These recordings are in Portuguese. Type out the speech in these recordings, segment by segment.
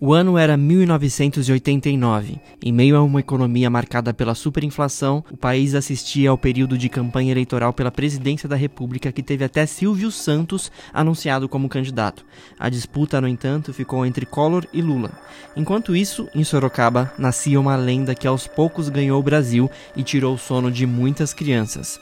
O ano era 1989. Em meio a uma economia marcada pela superinflação, o país assistia ao período de campanha eleitoral pela presidência da República que teve até Silvio Santos anunciado como candidato. A disputa, no entanto, ficou entre Collor e Lula. Enquanto isso, em Sorocaba, nascia uma lenda que aos poucos ganhou o Brasil e tirou o sono de muitas crianças.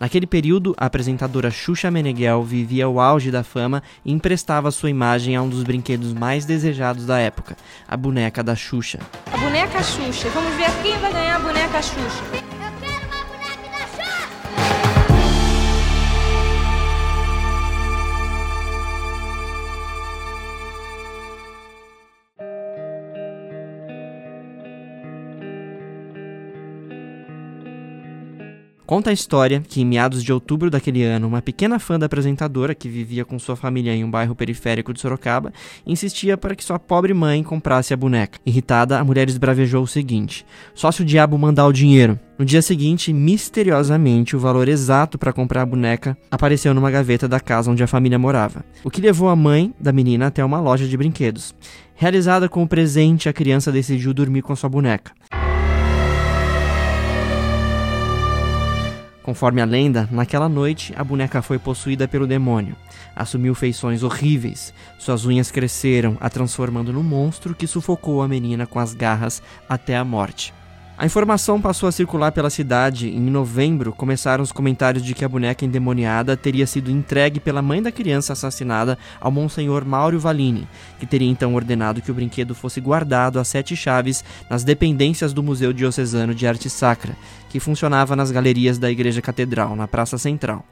Naquele período, a apresentadora Xuxa Meneghel vivia o auge da fama e emprestava sua imagem a um dos brinquedos mais desejados da época, a boneca da Xuxa. A boneca Xuxa. Vamos ver quem vai ganhar a boneca Xuxa. Conta a história que, em meados de outubro daquele ano, uma pequena fã da apresentadora, que vivia com sua família em um bairro periférico de Sorocaba, insistia para que sua pobre mãe comprasse a boneca. Irritada, a mulher esbravejou o seguinte: só se o diabo mandar o dinheiro. No dia seguinte, misteriosamente, o valor exato para comprar a boneca apareceu numa gaveta da casa onde a família morava, o que levou a mãe da menina até uma loja de brinquedos. Realizada com o presente, a criança decidiu dormir com sua boneca. Conforme a lenda, naquela noite a boneca foi possuída pelo demônio. Assumiu feições horríveis. Suas unhas cresceram, a transformando num monstro que sufocou a menina com as garras até a morte. A informação passou a circular pela cidade e em novembro começaram os comentários de que a boneca endemoniada teria sido entregue pela mãe da criança assassinada ao Monsenhor Mauro Valini, que teria então ordenado que o brinquedo fosse guardado a sete chaves nas dependências do Museu Diocesano de Arte Sacra, que funcionava nas galerias da Igreja Catedral, na Praça Central.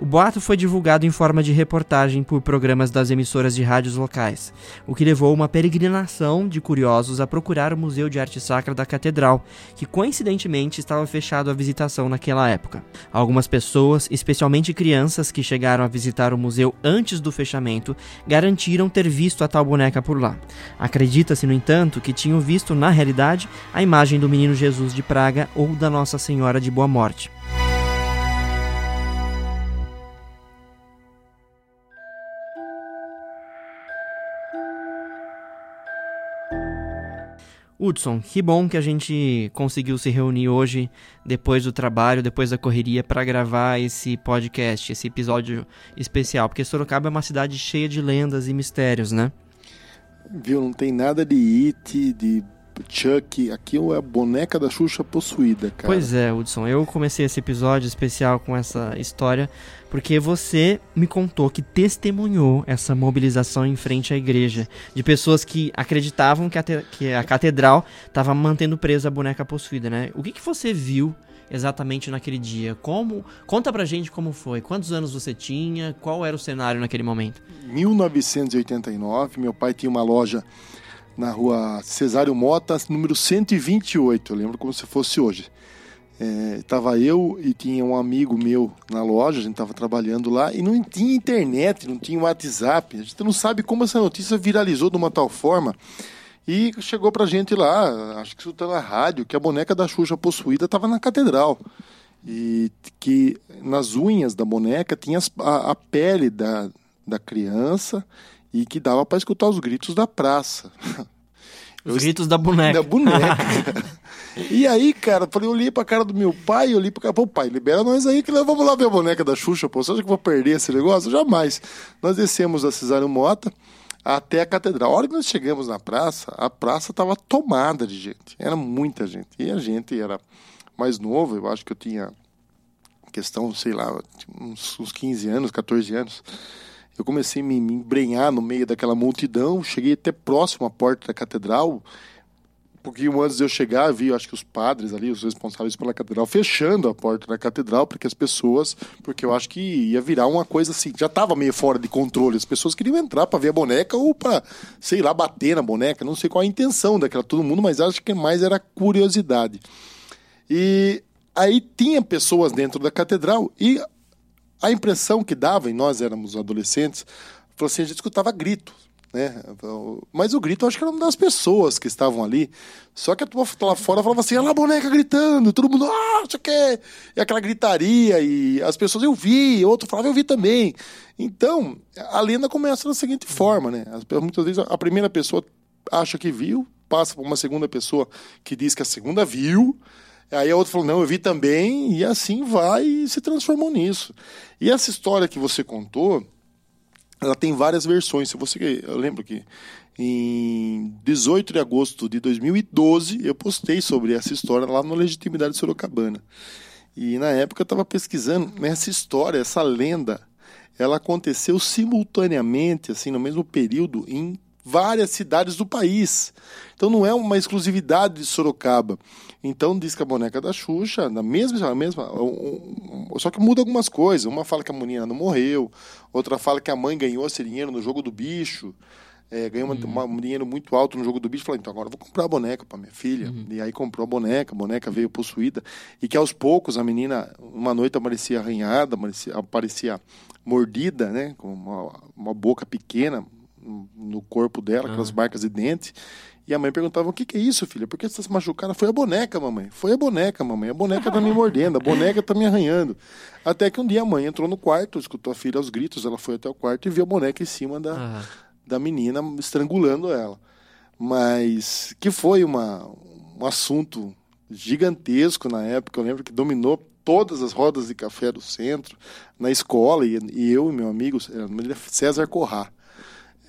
O boato foi divulgado em forma de reportagem por programas das emissoras de rádios locais, o que levou uma peregrinação de curiosos a procurar o Museu de Arte Sacra da Catedral, que coincidentemente estava fechado à visitação naquela época. Algumas pessoas, especialmente crianças que chegaram a visitar o museu antes do fechamento, garantiram ter visto a tal boneca por lá. Acredita-se, no entanto, que tinham visto na realidade a imagem do menino Jesus de Praga ou da Nossa Senhora de Boa Morte. Hudson, que bom que a gente conseguiu se reunir hoje, depois do trabalho, depois da correria, para gravar esse podcast, esse episódio especial. Porque Sorocaba é uma cidade cheia de lendas e mistérios, né? Viu? Não tem nada de It, de Chuck. Aqui é a boneca da Xuxa possuída, cara. Pois é, Hudson. Eu comecei esse episódio especial com essa história porque você me contou que testemunhou essa mobilização em frente à igreja de pessoas que acreditavam que a, que a catedral estava mantendo presa a boneca possuída, né? O que, que você viu exatamente naquele dia? Como conta pra gente como foi? Quantos anos você tinha? Qual era o cenário naquele momento? 1989, meu pai tinha uma loja na rua Cesário Mota, número 128, eu lembro como se fosse hoje. É, tava eu e tinha um amigo meu na loja, a gente tava trabalhando lá e não tinha internet, não tinha WhatsApp. A gente não sabe como essa notícia viralizou de uma tal forma. E chegou pra gente lá, acho que isso tá na rádio, que a boneca da Xuxa possuída estava na catedral. E que nas unhas da boneca tinha a, a pele da, da criança e que dava para escutar os gritos da praça. Os eu, gritos da boneca. Da boneca. e aí, cara, eu falei, eu olhei pra cara do meu pai, eu olhei pra cara, pô, pai, libera nós aí que nós vamos lá ver a boneca da Xuxa, pô. Você acha que eu vou perder esse negócio? Jamais. Nós descemos da Cesário Mota até a catedral. A hora que nós chegamos na praça, a praça tava tomada de gente. Era muita gente. E a gente era mais novo, eu acho que eu tinha questão, sei lá, uns, uns 15 anos, 14 anos. Eu comecei a me, embrenhar no meio daquela multidão, cheguei até próximo à porta da catedral. Um pouquinho antes de eu chegar, vi, acho que os padres ali, os responsáveis pela catedral, fechando a porta da catedral para que as pessoas, porque eu acho que ia virar uma coisa assim, já estava meio fora de controle. As pessoas queriam entrar para ver a boneca ou para, sei lá, bater na boneca. Não sei qual a intenção daquela todo mundo, mas acho que mais era curiosidade. E aí tinha pessoas dentro da catedral e a impressão que dava, e nós éramos adolescentes, falou assim, a gente escutava gritos. né? Mas o grito acho que era uma das pessoas que estavam ali. Só que a turma lá fora falava assim, olha a boneca gritando, todo mundo, ah, isso aqui E aquela gritaria, e as pessoas, eu vi, outro falava, eu vi também. Então, a lenda começa da seguinte forma, né? Muitas vezes a primeira pessoa acha que viu, passa para uma segunda pessoa que diz que a segunda viu, Aí a outra falou, não, eu vi também, e assim vai e se transformou nisso. E essa história que você contou, ela tem várias versões. Se você, eu lembro que em 18 de agosto de 2012 eu postei sobre essa história lá no Legitimidade Sorocabana. E na época eu estava pesquisando essa história, essa lenda, ela aconteceu simultaneamente, assim, no mesmo período, em várias cidades do país. Então não é uma exclusividade de Sorocaba. Então diz que a boneca da Xuxa, na mesma, a mesma um, um, só que muda algumas coisas. Uma fala que a menina não morreu, outra fala que a mãe ganhou esse dinheiro no jogo do bicho. É, ganhou uhum. um dinheiro muito alto no jogo do bicho, falou, então agora eu vou comprar a boneca para minha filha. Uhum. E aí comprou a boneca, a boneca veio possuída. E que aos poucos a menina, uma noite aparecia arranhada, aparecia, aparecia mordida, né? Com uma, uma boca pequena, no corpo dela, aquelas marcas de dente. E a mãe perguntava: O que, que é isso, filha? Por que você está se machucando? Foi a boneca, mamãe. Foi a boneca, mamãe. A boneca está me mordendo, a boneca está me arranhando. Até que um dia a mãe entrou no quarto, escutou a filha aos gritos, ela foi até o quarto e viu a boneca em cima da, uhum. da menina, estrangulando ela. Mas que foi uma, um assunto gigantesco na época. Eu lembro que dominou todas as rodas de café do centro, na escola, e, e eu e meu amigo, é César Corrá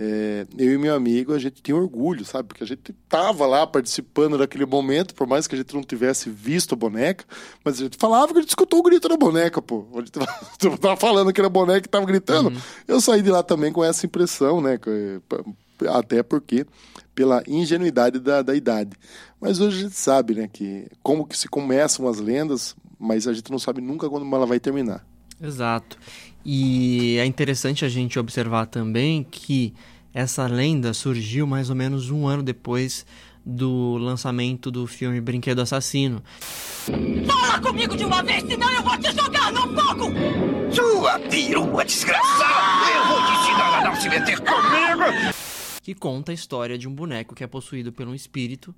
é, eu e meu amigo, a gente tinha orgulho, sabe? Porque a gente tava lá participando daquele momento, por mais que a gente não tivesse visto a boneca, mas a gente falava que a gente escutou o grito da boneca, pô. A gente tava falando que era boneca que tava gritando. Uhum. Eu saí de lá também com essa impressão, né? Até porque pela ingenuidade da, da idade. Mas hoje a gente sabe, né, que como que se começam as lendas, mas a gente não sabe nunca quando ela vai terminar. Exato. E é interessante a gente observar também que essa lenda surgiu mais ou menos um ano depois do lançamento do filme Brinquedo Assassino. Fala comigo de uma vez, senão eu vou te jogar no fogo! Sua perua desgraçada! Eu vou te ensinar a não se meter comigo! Que conta a história de um boneco que é possuído por um espírito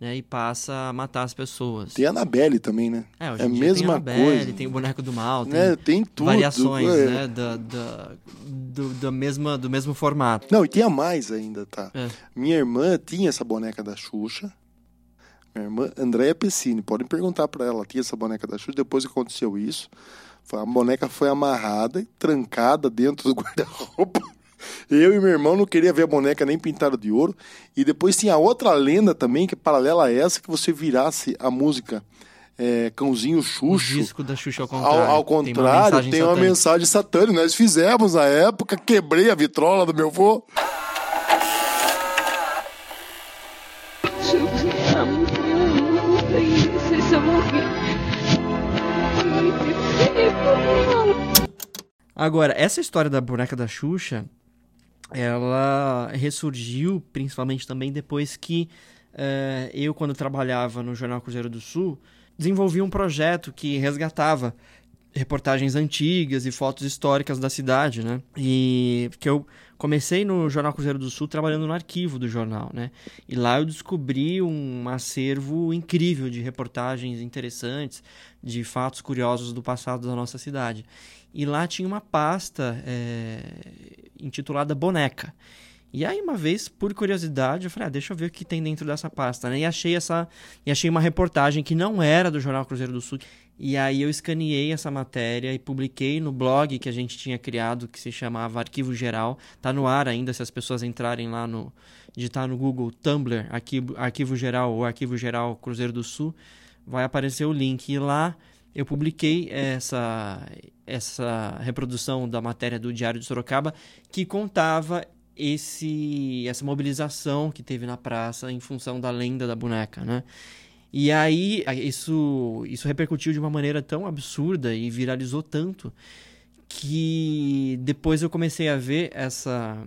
né, e passa a matar as pessoas. Tem a Annabelle também, né? É, hoje é a mesma tem a Annabelle, coisa. Tem o boneco do mal, tem, é, tem tudo, variações, é. né, da, da, do, da mesma, do mesmo formato. Não, e tinha mais ainda, tá? É. Minha irmã tinha essa boneca da Xuxa. Minha irmã, Andréia Pessini, podem perguntar para ela, tinha essa boneca da Xuxa, depois que aconteceu isso, a boneca foi amarrada e trancada dentro do guarda-roupa eu e meu irmão não queria ver a boneca nem pintada de ouro. E depois tinha outra lenda também, que é paralela a essa, que você virasse a música é, Cãozinho Xuxo. O disco da Xuxa ao contrário. Ao, ao contrário, tem uma mensagem satânica. Nós fizemos na época, quebrei a vitrola do meu vô. Agora, essa história da boneca da Xuxa ela ressurgiu principalmente também depois que uh, eu, quando trabalhava no Jornal Cruzeiro do Sul, desenvolvi um projeto que resgatava reportagens antigas e fotos históricas da cidade, né? E que eu comecei no Jornal Cruzeiro do Sul trabalhando no arquivo do jornal, né? E lá eu descobri um acervo incrível de reportagens interessantes, de fatos curiosos do passado da nossa cidade. E lá tinha uma pasta é, intitulada Boneca. E aí, uma vez, por curiosidade, eu falei, ah, deixa eu ver o que tem dentro dessa pasta, né? E achei essa. E achei uma reportagem que não era do Jornal Cruzeiro do Sul. E aí eu escaneei essa matéria e publiquei no blog que a gente tinha criado, que se chamava Arquivo Geral. Tá no ar ainda, se as pessoas entrarem lá no. digitar no Google Tumblr, Arquivo, Arquivo Geral ou Arquivo Geral Cruzeiro do Sul, vai aparecer o link. E lá eu publiquei essa, essa reprodução da matéria do Diário de Sorocaba que contava esse essa mobilização que teve na praça em função da lenda da boneca, né? E aí isso isso repercutiu de uma maneira tão absurda e viralizou tanto que depois eu comecei a ver essa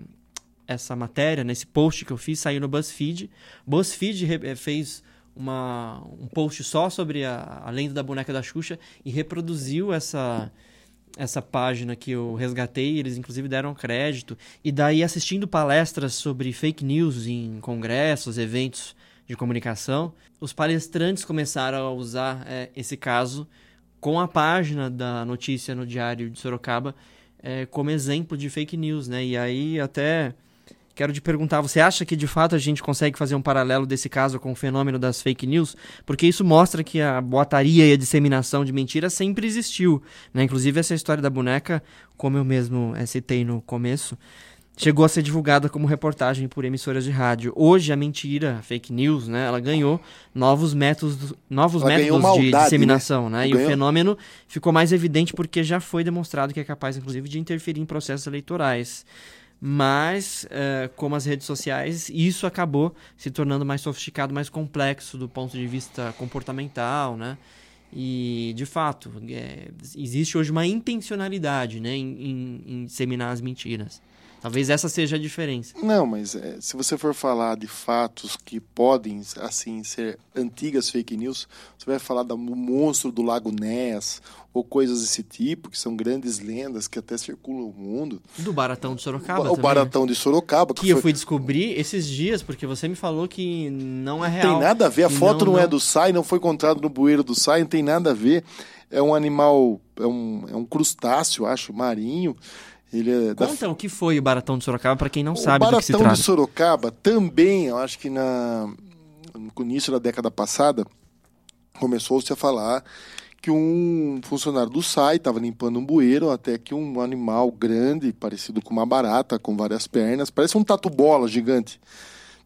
essa matéria, nesse post que eu fiz, saiu no BuzzFeed. BuzzFeed eh, fez uma, um post só sobre a, a lenda da boneca da Xuxa e reproduziu essa essa página que eu resgatei, eles inclusive deram crédito. E daí, assistindo palestras sobre fake news em congressos, eventos de comunicação, os palestrantes começaram a usar é, esse caso com a página da notícia no Diário de Sorocaba é, como exemplo de fake news, né? E aí até Quero te perguntar, você acha que de fato a gente consegue fazer um paralelo desse caso com o fenômeno das fake news? Porque isso mostra que a boataria e a disseminação de mentiras sempre existiu. Né? Inclusive, essa história da boneca, como eu mesmo é, citei no começo, chegou a ser divulgada como reportagem por emissoras de rádio. Hoje, a mentira, a fake news, né, ela ganhou novos métodos, novos métodos maldade, de né? disseminação. Né? né? E ganhou... o fenômeno ficou mais evidente porque já foi demonstrado que é capaz, inclusive, de interferir em processos eleitorais mas uh, como as redes sociais, isso acabou se tornando mais sofisticado, mais complexo do ponto de vista comportamental, né? E, de fato, é, existe hoje uma intencionalidade né, em, em, em disseminar as mentiras. Talvez essa seja a diferença. Não, mas é, se você for falar de fatos que podem, assim, ser antigas fake news, você vai falar do monstro do Lago Ness ou coisas desse tipo, que são grandes lendas que até circulam o mundo. Do Baratão de Sorocaba. O, também, Baratão né? de Sorocaba. Que, que foi... eu fui descobrir esses dias, porque você me falou que não é real. Não tem nada a ver, a foto não, não, é do SAI, não foi encontrado no bueiro do SAI, não tem nada a ver. É um animal, é um, é um crustáceo, acho, marinho é Conta da... o que foi o Baratão de Sorocaba para quem não o sabe do que se trata. O Baratão de Sorocaba também, eu acho que na... no início da década passada, começou-se a falar que um funcionário do SAI estava limpando um bueiro até que um animal grande, parecido com uma barata, com várias pernas, parece um tatu-bola gigante,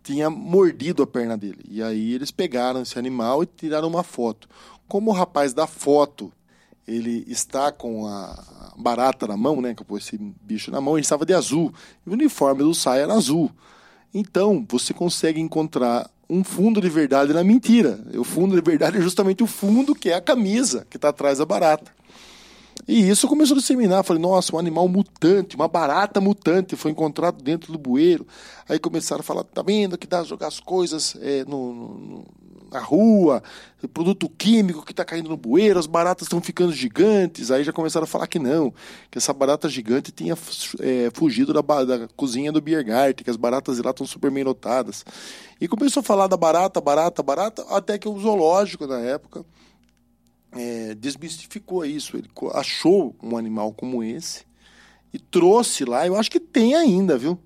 tinha mordido a perna dele. E aí eles pegaram esse animal e tiraram uma foto. Como o rapaz da foto ele está com a barata na mão, né? Com esse bicho na mão, ele estava de azul. E o uniforme do Sai era azul. Então, você consegue encontrar um fundo de verdade na mentira. O fundo de verdade é justamente o fundo que é a camisa que está atrás da barata. E isso começou a disseminar. Falei, nossa, um animal mutante, uma barata mutante foi encontrado dentro do bueiro. Aí começaram a falar, tá vendo que dá jogar as coisas é, no, no, na rua, produto químico que está caindo no bueiro, as baratas estão ficando gigantes. Aí já começaram a falar que não, que essa barata gigante tinha é, fugido da, da, cozinha do Biergart, que as baratas lá estão super bem. E começou a falar da barata, barata, barata, até que o zoológico na época é, desmistificou isso. Ele achou um animal como esse e trouxe lá. Eu acho que tem ainda, viu?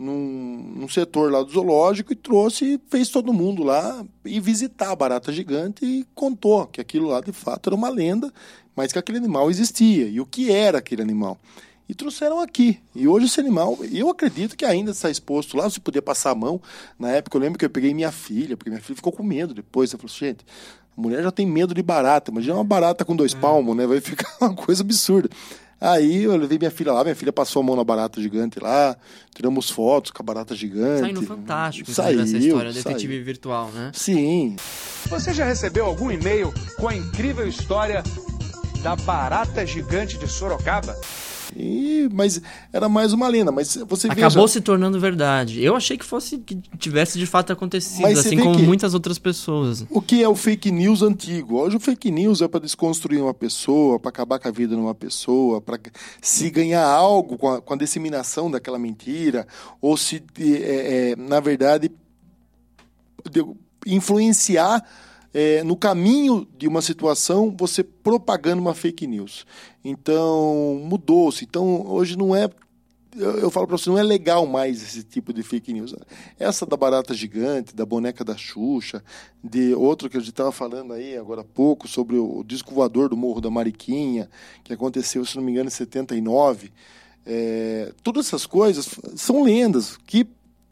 Num, num, setor lá do zoológico e trouxe e fez todo mundo lá ir visitar a barata gigante e contou que aquilo lá de fato era uma lenda, mas que aquele animal existia e o que era aquele animal. E trouxeram aqui. E hoje esse animal, eu acredito que ainda está exposto lá, você podia passar a mão. Na época eu lembro que eu peguei minha filha, porque minha filha ficou com medo depois. Eu falei, gente, a mulher já tem medo de barata, imagina uma barata com dois é. palmos, né? Vai ficar uma coisa absurda. Aí eu levei minha filha lá, minha filha passou a mão na barata gigante lá, tiramos fotos com a barata gigante. Saindo fantástico saiu, essa história, detetive saiu. virtual, né? Sim. Você já recebeu algum e-mail com a incrível história da barata gigante de Sorocaba? E, mas era mais uma lenda. Mas você Acabou veja... se tornando verdade. Eu achei que fosse que tivesse de fato acontecido, assim como muitas outras pessoas. O que é o fake news antigo? Hoje o fake news é para desconstruir uma pessoa, para acabar com a vida de uma pessoa, para se ganhar algo com a, com a, disseminação daquela mentira, ou se, é, é, na verdade, influenciar é, no caminho de uma situação, você propagando uma fake news. Então, mudou-se. Então, hoje não é. Eu, eu falo para você, não é legal mais esse tipo de fake news. Essa da barata gigante, da boneca da Xuxa, de outro que a gente estava falando aí agora há pouco, sobre o disco voador do Morro da Mariquinha, que aconteceu, se não me engano, em 79. É, todas essas coisas são lendas que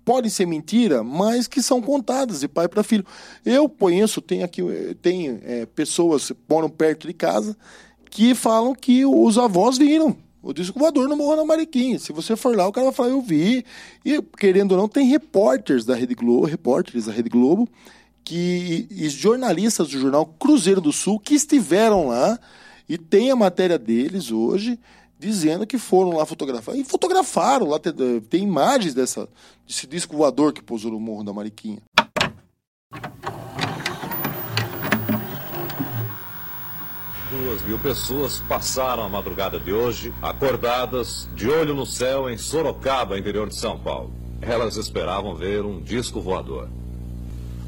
podem ser mentira, mas que são contadas de pai para filho. Eu conheço, tem aqui, tem é, pessoas que moram perto de casa que falam que os avós viram o disco voador no Morro da Mariquinha. Se você for lá, o cara vai falar, eu vi. E, querendo ou não, tem repórteres da Rede Globo, repórteres da Rede Globo, que, e jornalistas do jornal Cruzeiro do Sul que estiveram lá e tem a matéria deles hoje dizendo que foram lá fotografar. E fotografaram, lá tem, tem imagens dessa, desse disco voador que pousou no Morro da Mariquinha. Duas mil pessoas passaram a madrugada de hoje, acordadas, de olho no céu, em Sorocaba, interior de São Paulo. Elas esperavam ver um disco voador.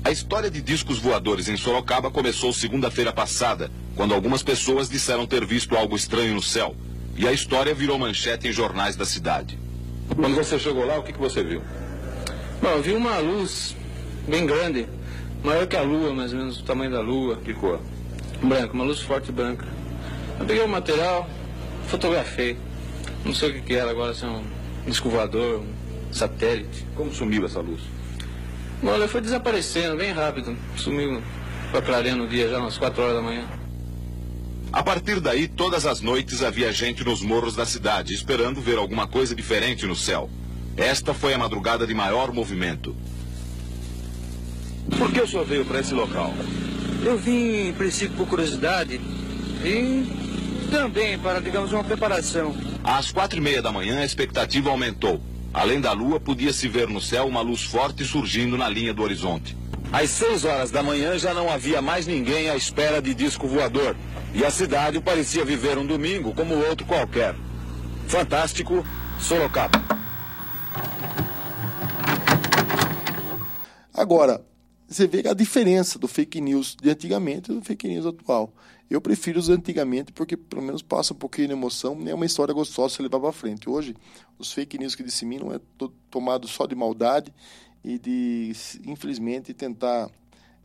A história de discos voadores em Sorocaba começou segunda-feira passada, quando algumas pessoas disseram ter visto algo estranho no céu. E a história virou manchete em jornais da cidade. Quando você chegou lá, o que, que você viu? Bom, eu vi uma luz bem grande, maior que a lua, mais ou menos o tamanho da lua. Que cor? Branca, uma luz forte branca. Eu peguei o material, fotografei. Não sei o que, que era agora, se é um disco voador, um satélite. Como sumiu essa luz? Bom, ela foi desaparecendo bem rápido. Sumiu, foi clareando o dia já umas 4 horas da manhã. A partir daí, todas as noites havia gente nos morros da cidade, esperando ver alguma coisa diferente no céu. Esta foi a madrugada de maior movimento. Por que o senhor veio para esse local? Eu vim, em princípio, por curiosidade e também para, digamos, uma preparação. Às quatro e meia da manhã, a expectativa aumentou. Além da lua, podia-se ver no céu uma luz forte surgindo na linha do horizonte. Às seis horas da manhã já não havia mais ninguém à espera de disco voador. E a cidade parecia viver um domingo como outro qualquer. Fantástico, Sorocaba. Agora, você vê a diferença do fake news de antigamente e do fake news atual. Eu prefiro os antigamente porque pelo menos passa um pouquinho de emoção, é uma história gostosa de levar para frente. Hoje, os fake news que disseminam é tomado só de maldade e de, infelizmente, tentar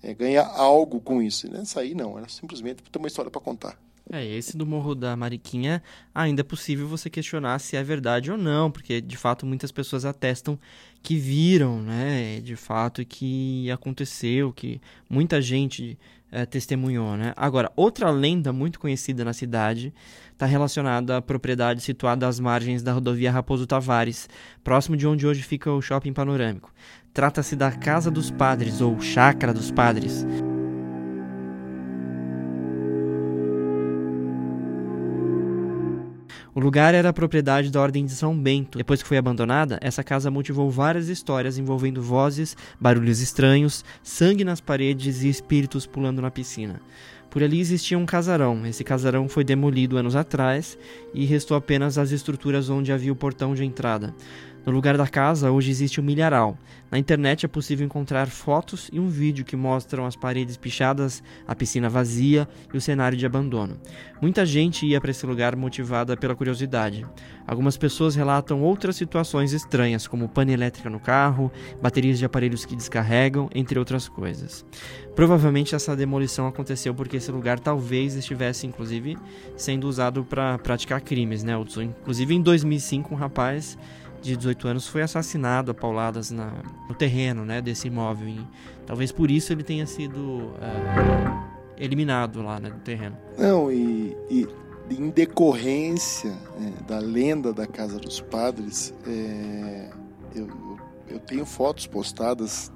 é, ganhar algo com isso. Nessa aí não, era simplesmente ter uma história para contar. É, esse do Morro da Mariquinha ainda é possível você questionar se é verdade ou não, porque de fato muitas pessoas atestam que viram, né, de fato que aconteceu, que muita gente é, testemunhou, né. Agora, outra lenda muito conhecida na cidade está relacionada à propriedade situada às margens da rodovia Raposo Tavares, próximo de onde hoje fica o Shopping Panorâmico. Trata-se da Casa dos Padres, ou Chácara dos Padres. O lugar era propriedade da Ordem de São Bento. Depois que foi abandonada, essa casa motivou várias histórias envolvendo vozes, barulhos estranhos, sangue nas paredes e espíritos pulando na piscina. Por ali existia um casarão. Esse casarão foi demolido anos atrás e restou apenas as estruturas onde havia o portão de entrada. No lugar da casa, hoje existe um milharal. Na internet é possível encontrar fotos e um vídeo que mostram as paredes pichadas, a piscina vazia e o cenário de abandono. Muita gente ia para esse lugar motivada pela curiosidade. Algumas pessoas relatam outras situações estranhas, como pane elétrica no carro, baterias de aparelhos que descarregam, entre outras coisas. Provavelmente essa demolição aconteceu porque esse lugar talvez estivesse, inclusive, sendo usado para praticar crimes, né? Inclusive em 2005, um rapaz de 18 anos foi assassinado a pauladas na, no terreno né, desse imóvel. E talvez por isso ele tenha sido é, eliminado lá né, no terreno. Não, e, e em decorrência é, da lenda da Casa dos Padres, é, eu, eu tenho fotos postadas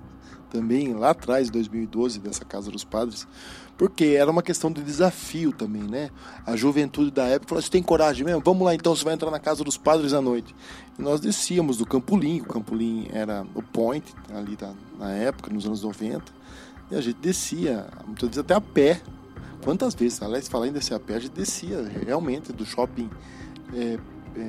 também lá atrás, 2012, dessa Casa dos Padres, porque era uma questão de desafio também, né? A juventude da época falou: você tem coragem mesmo? Vamos lá então, você vai entrar na Casa dos Padres à noite. E nós descíamos do Campolim, o Campolim era o point ali da, na época, nos anos 90, e a gente descia, muitas vezes até a pé. Quantas vezes, aliás, falar em descer a pé, a gente descia realmente do shopping. É,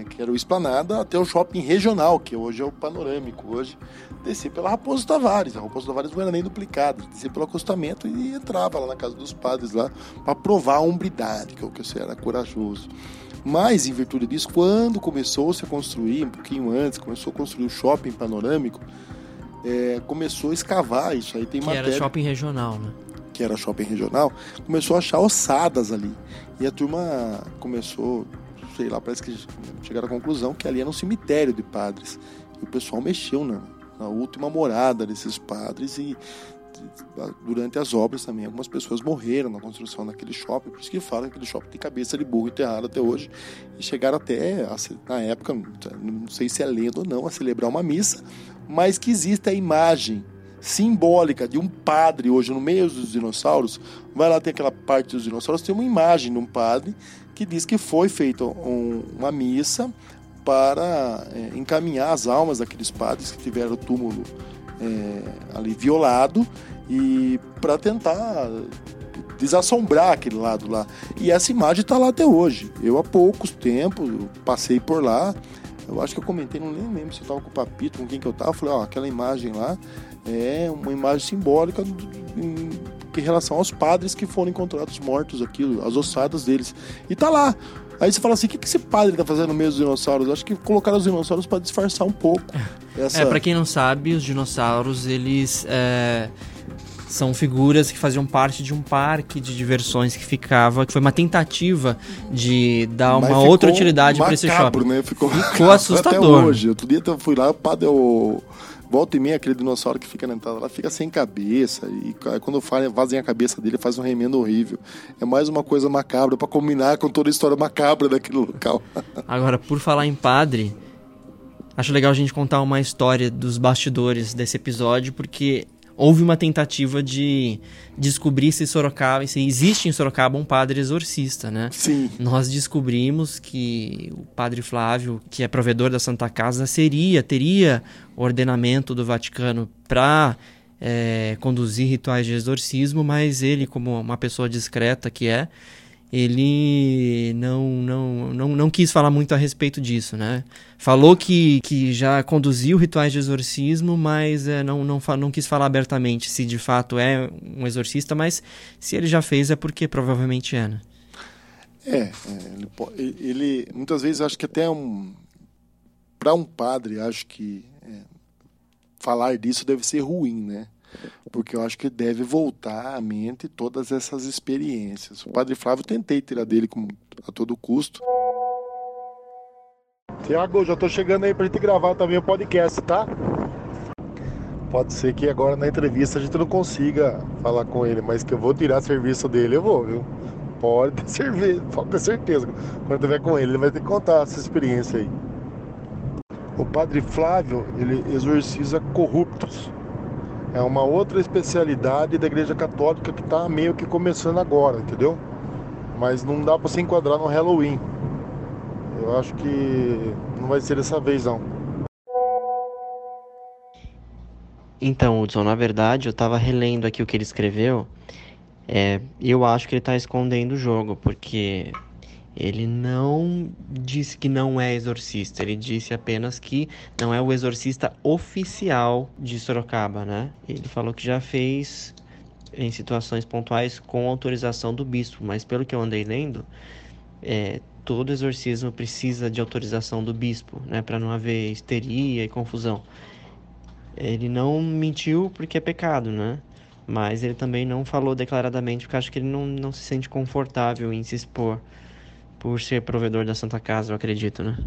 que era o Esplanada, até o shopping regional, que hoje é o panorâmico. Hoje descia pela Raposo Tavares. A Raposo Tavares não era nem duplicada, descia pelo acostamento e entrava lá na casa dos padres lá para provar a hombridade, que é o que você era corajoso. Mas, em virtude disso, quando começou-se a construir, um pouquinho antes, começou a construir o shopping panorâmico, é, começou a escavar isso aí. Tem que matéria, era shopping regional, né? Que era shopping regional, começou a achar ossadas ali. E a turma começou, sei lá, parece que chegaram à conclusão que ali era um cemitério de padres. E o pessoal mexeu na, na última morada desses padres e durante as obras também algumas pessoas morreram na construção daquele shopping, por isso que fala que aquele shopping tem cabeça de burro enterrado até hoje e chegaram até na época, não sei se é lenda ou não, a celebrar uma missa, mas que existe a imagem simbólica de um padre hoje no meio dos dinossauros, vai lá tem aquela parte dos dinossauros, tem uma imagem de um padre que diz que foi feita um, uma missa para é, encaminhar as almas daqueles padres que tiveram o túmulo é, ali violado e para tentar desassombrar aquele lado lá. E essa imagem está lá até hoje. Eu há poucos tempos passei por lá. Eu acho que eu comentei, não lembro se eu estava com o Papito, com quem que eu estava. Falei, ó, aquela imagem lá é uma imagem simbólica em, em relação aos padres que foram encontrados mortos aquilo, as ossadas deles. E tá lá. Aí você fala assim, o que, que esse padre tá fazendo no meio dos dinossauros? Acho que colocaram os dinossauros para disfarçar um pouco. Essa... É, para quem não sabe, os dinossauros, eles é, são figuras que faziam parte de um parque de diversões que ficava, que foi uma tentativa de dar uma outra utilidade para esse shopping. Né? Ficou, ficou assustador. Até hoje. Outro dia eu fui lá, o padre, o Volta e meia, aquele dinossauro que fica na entrada lá fica sem cabeça. E quando fazem a cabeça dele, faz um remendo horrível. É mais uma coisa macabra para combinar com toda a história macabra daquele local. Agora, por falar em padre, acho legal a gente contar uma história dos bastidores desse episódio, porque houve uma tentativa de descobrir se Sorocaba, se existe em Sorocaba um padre exorcista, né? Sim. Nós descobrimos que o padre Flávio, que é provedor da Santa Casa, seria, teria ordenamento do Vaticano para é, conduzir rituais de exorcismo, mas ele, como uma pessoa discreta que é, ele não, não, não, não quis falar muito a respeito disso, né? Falou que, que já conduziu rituais de exorcismo, mas é, não, não, não quis falar abertamente se de fato é um exorcista, mas se ele já fez é porque provavelmente é, né? É, é ele, ele muitas vezes acho que até um para um padre acho que é, falar disso deve ser ruim, né? Porque eu acho que deve voltar à mente todas essas experiências. O Padre Flávio tentei tirar dele com, a todo custo. Tiago, já estou chegando aí para gente gravar também o podcast, tá? Pode ser que agora na entrevista a gente não consiga falar com ele, mas que eu vou tirar serviço dele, eu vou, viu? Pode ter certeza, pode ter certeza. Quando eu estiver com ele, ele vai ter que contar essa experiência aí. O padre Flávio, ele exorciza corruptos é uma outra especialidade da Igreja Católica que está meio que começando agora, entendeu? Mas não dá para se enquadrar no Halloween. Eu acho que não vai ser dessa vez, não. Então, Hudson, na verdade, eu estava relendo aqui o que ele escreveu. É, eu acho que ele está escondendo o jogo, porque ele não disse que não é exorcista, ele disse apenas que não é o exorcista oficial de Sorocaba, né? Ele falou que já fez em situações pontuais com autorização do bispo, mas pelo que eu andei lendo, é, todo exorcismo precisa de autorização do bispo, né, para não haver histeria e confusão. Ele não mentiu porque é pecado, né? Mas ele também não falou declaradamente porque acho que ele não, não se sente confortável em se expor por ser provedor da Santa Casa, eu acredito, né?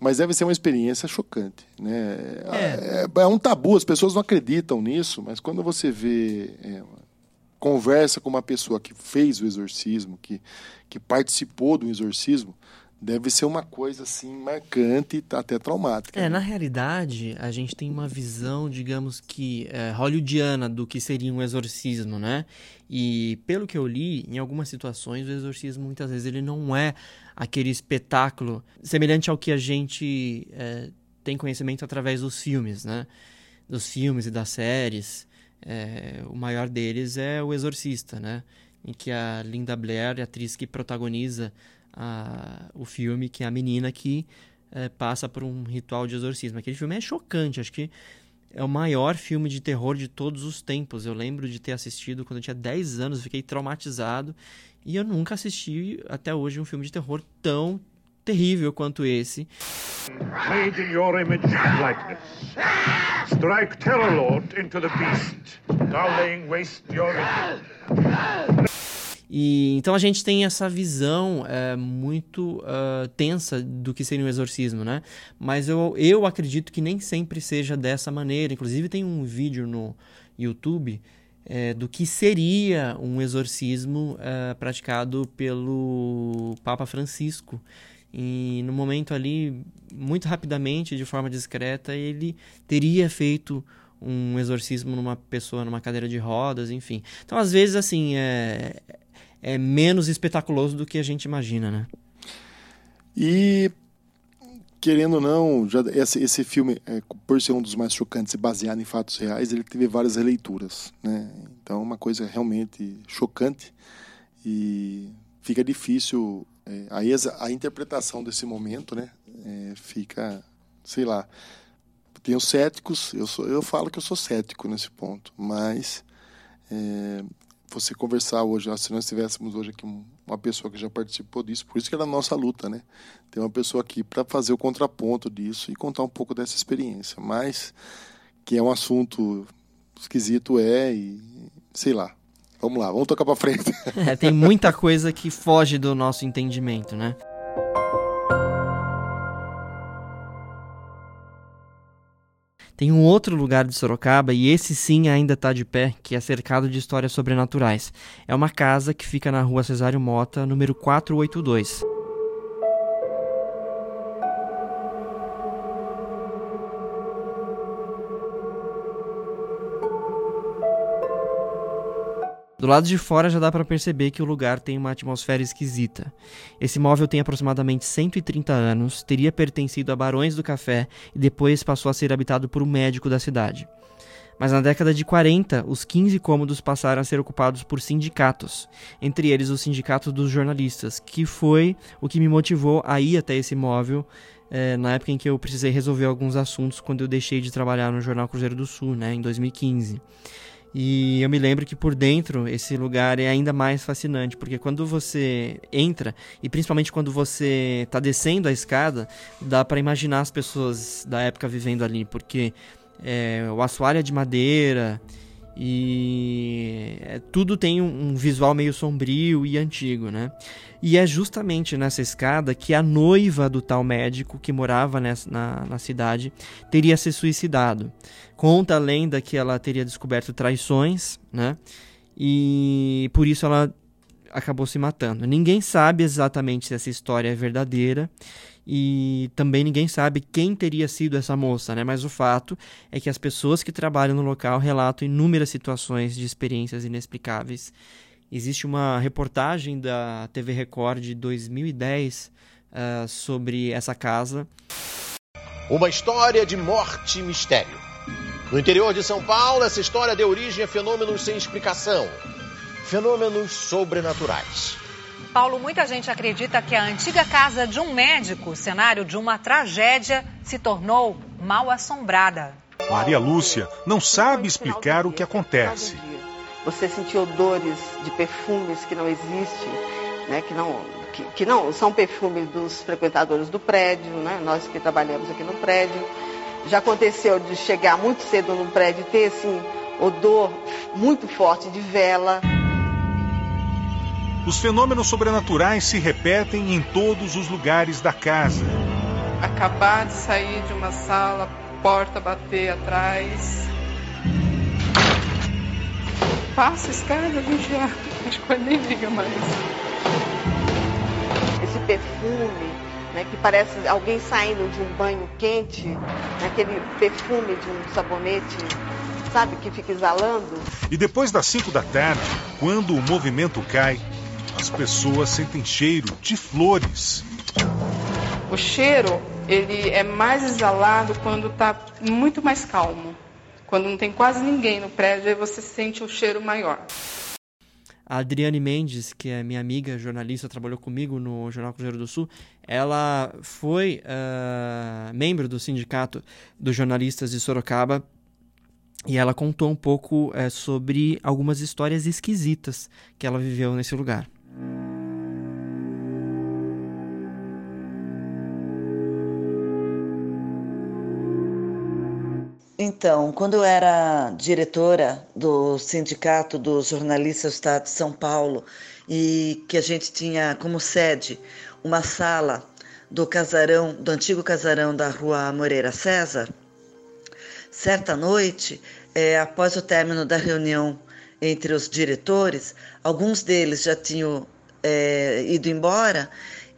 Mas deve ser uma experiência chocante, né? É, é, é um tabu, as pessoas não acreditam nisso, mas quando você vê é, conversa com uma pessoa que fez o exorcismo, que, que participou do exorcismo, deve ser uma coisa assim marcante e até traumática. É, né? na realidade, a gente tem uma visão, digamos que é, hollywoodiana do que seria um exorcismo, né? E pelo que eu li, em algumas situações o exorcismo muitas vezes ele não é aquele espetáculo semelhante ao que a gente é, tem conhecimento através dos filmes, né? Dos filmes e das séries. É, o maior deles é o Exorcista, né? Em que a Linda Blair, a atriz que protagoniza a, o filme, que é a menina que é, passa por um ritual de exorcismo. Aquele filme é chocante, acho que é o maior filme de terror de todos os tempos. Eu lembro de ter assistido quando eu tinha 10 anos, fiquei traumatizado. E eu nunca assisti até hoje um filme de terror tão terrível quanto esse. Made in your image and likeness. Strike Terror Lord into the beast, now laying waste your e então a gente tem essa visão é, muito uh, tensa do que seria um exorcismo, né? Mas eu, eu acredito que nem sempre seja dessa maneira. Inclusive tem um vídeo no YouTube é, do que seria um exorcismo uh, praticado pelo Papa Francisco. E no momento ali, muito rapidamente, de forma discreta, ele teria feito um exorcismo numa pessoa numa cadeira de rodas, enfim. Então, às vezes, assim, é, é menos espetaculoso do que a gente imagina, né? E querendo ou não, já esse, esse filme, é, por ser um dos mais chocantes e baseado em fatos reais, ele teve várias releituras, né? Então, uma coisa realmente chocante. e fica difícil. É, aí a interpretação desse momento, né? É, fica, sei lá. Os céticos, eu, sou, eu falo que eu sou cético nesse ponto, mas é, você conversar hoje, se nós tivéssemos hoje aqui uma pessoa que já participou disso, por isso que era a nossa luta, né? Tem uma pessoa aqui para fazer o contraponto disso e contar um pouco dessa experiência, mas que é um assunto esquisito é e sei lá. Vamos lá, vamos tocar para frente. É, tem muita coisa que foge do nosso entendimento, né? Tem um outro lugar de Sorocaba, e esse sim ainda está de pé, que é cercado de histórias sobrenaturais. É uma casa que fica na rua Cesário Mota, número 482. Do lado de fora já dá para perceber que o lugar tem uma atmosfera esquisita. Esse móvel tem aproximadamente 130 anos, teria pertencido a Barões do Café e depois passou a ser habitado por um médico da cidade. Mas na década de 40, os 15 cômodos passaram a ser ocupados por sindicatos, entre eles o Sindicato dos Jornalistas, que foi o que me motivou a ir até esse móvel é, na época em que eu precisei resolver alguns assuntos quando eu deixei de trabalhar no Jornal Cruzeiro do Sul, né, em 2015. E eu me lembro que por dentro esse lugar é ainda mais fascinante, porque quando você entra, e principalmente quando você está descendo a escada, dá para imaginar as pessoas da época vivendo ali, porque é, o assoalho é de madeira e é, tudo tem um, um visual meio sombrio e antigo, né? E é justamente nessa escada que a noiva do tal médico que morava nessa, na, na cidade teria se suicidado. Conta a lenda que ela teria descoberto traições, né? E por isso ela acabou se matando. Ninguém sabe exatamente se essa história é verdadeira e também ninguém sabe quem teria sido essa moça, né? Mas o fato é que as pessoas que trabalham no local relatam inúmeras situações de experiências inexplicáveis Existe uma reportagem da TV Record de 2010 uh, sobre essa casa. Uma história de morte e mistério. No interior de São Paulo, essa história deu origem a fenômenos sem explicação fenômenos sobrenaturais. Paulo, muita gente acredita que a antiga casa de um médico, cenário de uma tragédia, se tornou mal assombrada. Maria Lúcia não sabe explicar o que acontece você sentir odores de perfumes que não existem, né, que, não, que, que não são perfumes dos frequentadores do prédio, né, nós que trabalhamos aqui no prédio. Já aconteceu de chegar muito cedo no prédio e ter assim, odor muito forte de vela. Os fenômenos sobrenaturais se repetem em todos os lugares da casa. Acabar de sair de uma sala, porta bater atrás, passa a escada, a gente já acho que nem liga mais. Esse perfume, né, que parece alguém saindo de um banho quente, né, aquele perfume de um sabonete, sabe, que fica exalando. E depois das 5 da tarde, quando o movimento cai, as pessoas sentem cheiro de flores. O cheiro, ele é mais exalado quando está muito mais calmo. Quando não tem quase ninguém no prédio, aí você sente um cheiro maior. A Adriane Mendes, que é minha amiga jornalista, trabalhou comigo no Jornal Cruzeiro do Sul, ela foi uh, membro do sindicato dos jornalistas de Sorocaba e ela contou um pouco uh, sobre algumas histórias esquisitas que ela viveu nesse lugar. Então, quando eu era diretora do Sindicato dos Jornalistas do Estado de São Paulo e que a gente tinha como sede uma sala do casarão, do antigo casarão da Rua Moreira César, certa noite, é, após o término da reunião entre os diretores, alguns deles já tinham é, ido embora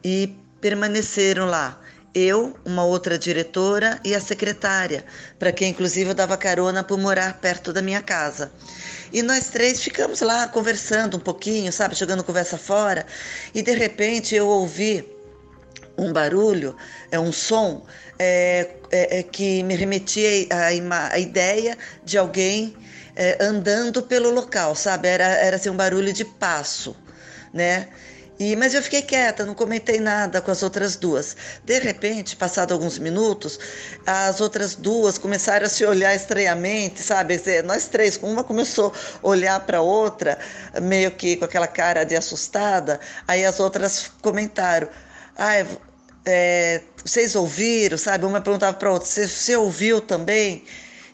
e permaneceram lá eu, uma outra diretora e a secretária, para quem inclusive eu dava carona por morar perto da minha casa. E nós três ficamos lá conversando um pouquinho, sabe, jogando conversa fora, e de repente eu ouvi um barulho, é um som é, é, é que me remetia à, ideia de alguém é, andando pelo local, sabe? Era, era assim, um barulho de passo né? E, mas eu fiquei quieta, não comentei nada com as outras duas. De repente, passado alguns minutos, as outras duas começaram a se olhar estranhamente, sabe? Nós três, uma começou a olhar para a outra, meio que com aquela cara de assustada. Aí as outras comentaram: ah, é, vocês ouviram, sabe? Uma perguntava para a outra: você, ouviu também?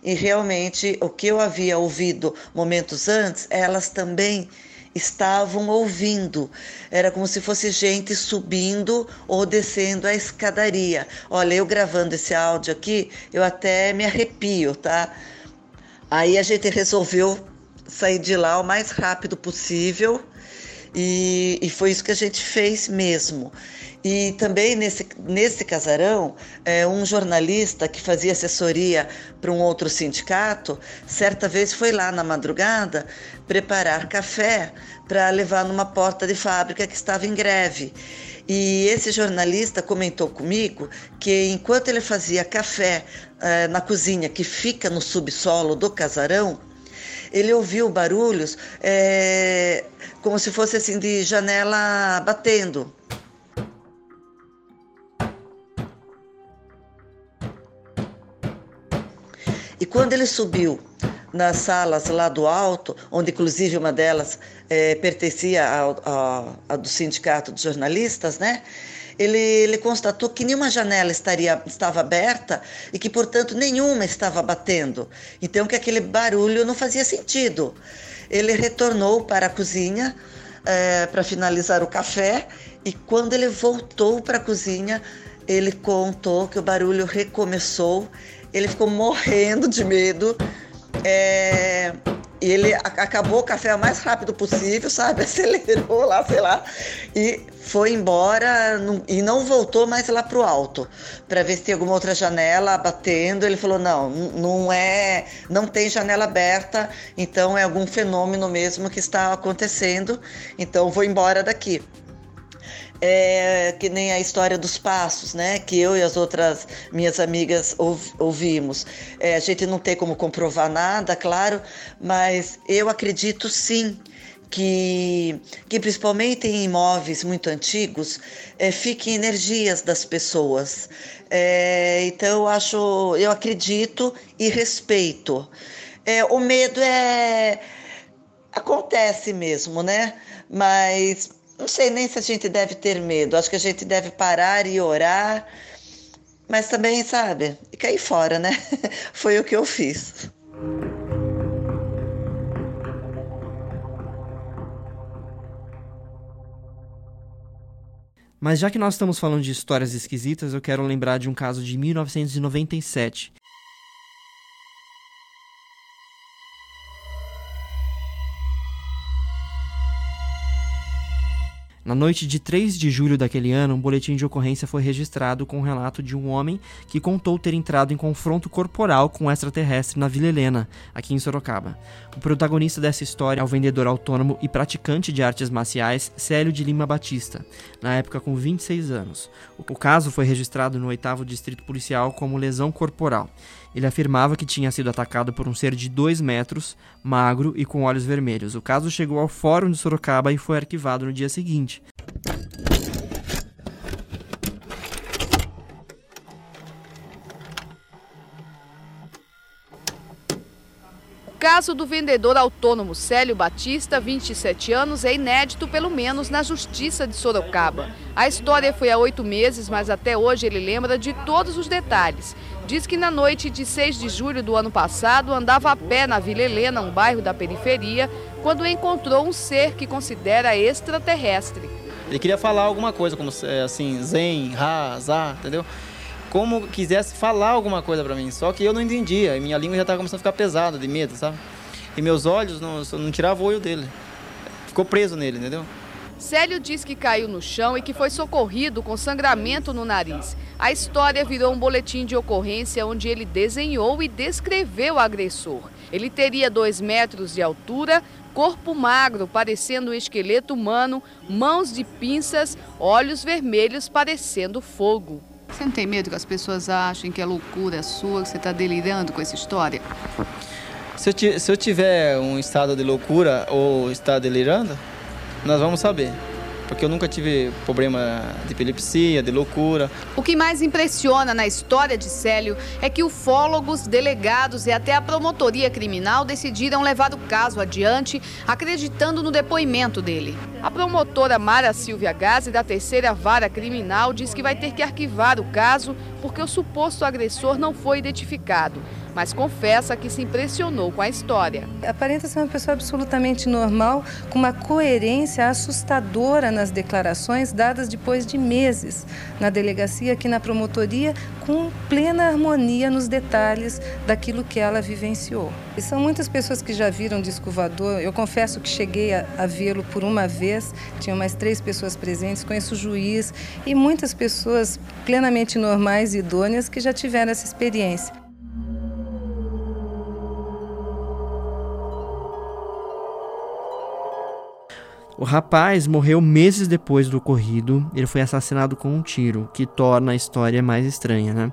E realmente, o que eu havia ouvido momentos antes, elas também estavam ouvindo. Era como se fosse gente subindo ou descendo a escadaria. Olha, eu gravando esse áudio aqui, eu até me arrepio, tá? Aí a gente resolveu sair de lá o mais rápido possível e, e foi isso que a gente fez mesmo. E também nesse, nesse casarão, é, um jornalista que fazia assessoria para um outro sindicato, certa vez foi lá na madrugada preparar café para levar numa porta de fábrica que estava em greve. E esse jornalista comentou comigo que enquanto ele fazia café é, na cozinha que fica no subsolo do casarão, ele ouviu barulhos é, como se fosse assim de janela batendo. E quando ele subiu nas salas lá do alto, onde inclusive uma delas é, pertencia ao, ao, ao, do sindicato de jornalistas, né? Ele, ele constatou que nenhuma janela estaria, estava aberta e que, portanto, nenhuma estava batendo. Então, que aquele barulho não fazia sentido. Ele retornou para a cozinha é, para finalizar o café e, quando ele voltou para a cozinha, ele contou que o barulho recomeçou ele ficou morrendo de medo. É, ele acabou o café o mais rápido possível, sabe? Acelerou lá, sei lá, e foi embora e não voltou mais lá pro alto para ver se tem alguma outra janela batendo. Ele falou: não, não é, não tem janela aberta, então é algum fenômeno mesmo que está acontecendo. Então vou embora daqui é, que nem a história dos passos, né? Que eu e as outras minhas amigas ouvimos. É, a gente não tem como comprovar nada, claro, mas eu acredito sim que, que principalmente em imóveis muito antigos, é, fiquem energias das pessoas. É, então eu acho, eu acredito e respeito. É, o medo é acontece mesmo, né? Mas não sei nem se a gente deve ter medo. Acho que a gente deve parar e orar. Mas também, sabe, e cair fora, né? Foi o que eu fiz. Mas já que nós estamos falando de histórias esquisitas, eu quero lembrar de um caso de 1997 Na noite de 3 de julho daquele ano, um boletim de ocorrência foi registrado com o um relato de um homem que contou ter entrado em confronto corporal com um extraterrestre na Vila Helena, aqui em Sorocaba. O protagonista dessa história é o vendedor autônomo e praticante de artes marciais Célio de Lima Batista, na época com 26 anos. O caso foi registrado no 8 Distrito Policial como lesão corporal. Ele afirmava que tinha sido atacado por um ser de 2 metros, magro e com olhos vermelhos. O caso chegou ao Fórum de Sorocaba e foi arquivado no dia seguinte. O caso do vendedor autônomo Célio Batista, 27 anos, é inédito, pelo menos, na Justiça de Sorocaba. A história foi há oito meses, mas até hoje ele lembra de todos os detalhes. Diz que na noite de 6 de julho do ano passado andava a pé na Vila Helena, um bairro da periferia, quando encontrou um ser que considera extraterrestre. Ele queria falar alguma coisa, como é, assim, Zen, Ra, Zá, entendeu? Como quisesse falar alguma coisa para mim, só que eu não entendia, e minha língua já estava começando a ficar pesada de medo, sabe? E meus olhos não, não tirava o olho dele. Ficou preso nele, entendeu? Célio diz que caiu no chão e que foi socorrido com sangramento no nariz. A história virou um boletim de ocorrência onde ele desenhou e descreveu o agressor. Ele teria dois metros de altura, corpo magro, parecendo um esqueleto humano, mãos de pinças, olhos vermelhos, parecendo fogo. Você não tem medo que as pessoas achem que é loucura sua, que você está delirando com essa história? Se eu, se eu tiver um estado de loucura ou estar delirando, nós vamos saber. porque eu nunca tive problema de epilepsia, de loucura. O que mais impressiona na história de Célio é que ufólogos, delegados e até a promotoria criminal decidiram levar o caso adiante, acreditando no depoimento dele. A promotora Mara Silvia Gazi, da terceira vara criminal, diz que vai ter que arquivar o caso porque o suposto agressor não foi identificado mas confessa que se impressionou com a história. Aparenta ser uma pessoa absolutamente normal, com uma coerência assustadora nas declarações dadas depois de meses na delegacia, aqui na promotoria, com plena harmonia nos detalhes daquilo que ela vivenciou. E são muitas pessoas que já viram disco voador. Eu confesso que cheguei a, a vê-lo por uma vez, tinha mais três pessoas presentes, conheço o juiz e muitas pessoas plenamente normais e idôneas que já tiveram essa experiência. O rapaz morreu meses depois do ocorrido. Ele foi assassinado com um tiro, que torna a história mais estranha, né?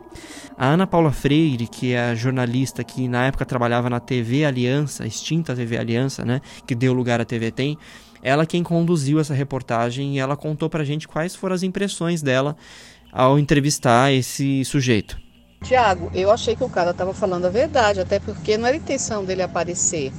A Ana Paula Freire, que é a jornalista que na época trabalhava na TV Aliança, extinta TV Aliança, né, que deu lugar à TV Tem, ela quem conduziu essa reportagem e ela contou pra gente quais foram as impressões dela ao entrevistar esse sujeito. Tiago, eu achei que o cara estava falando a verdade, até porque não era intenção dele aparecer.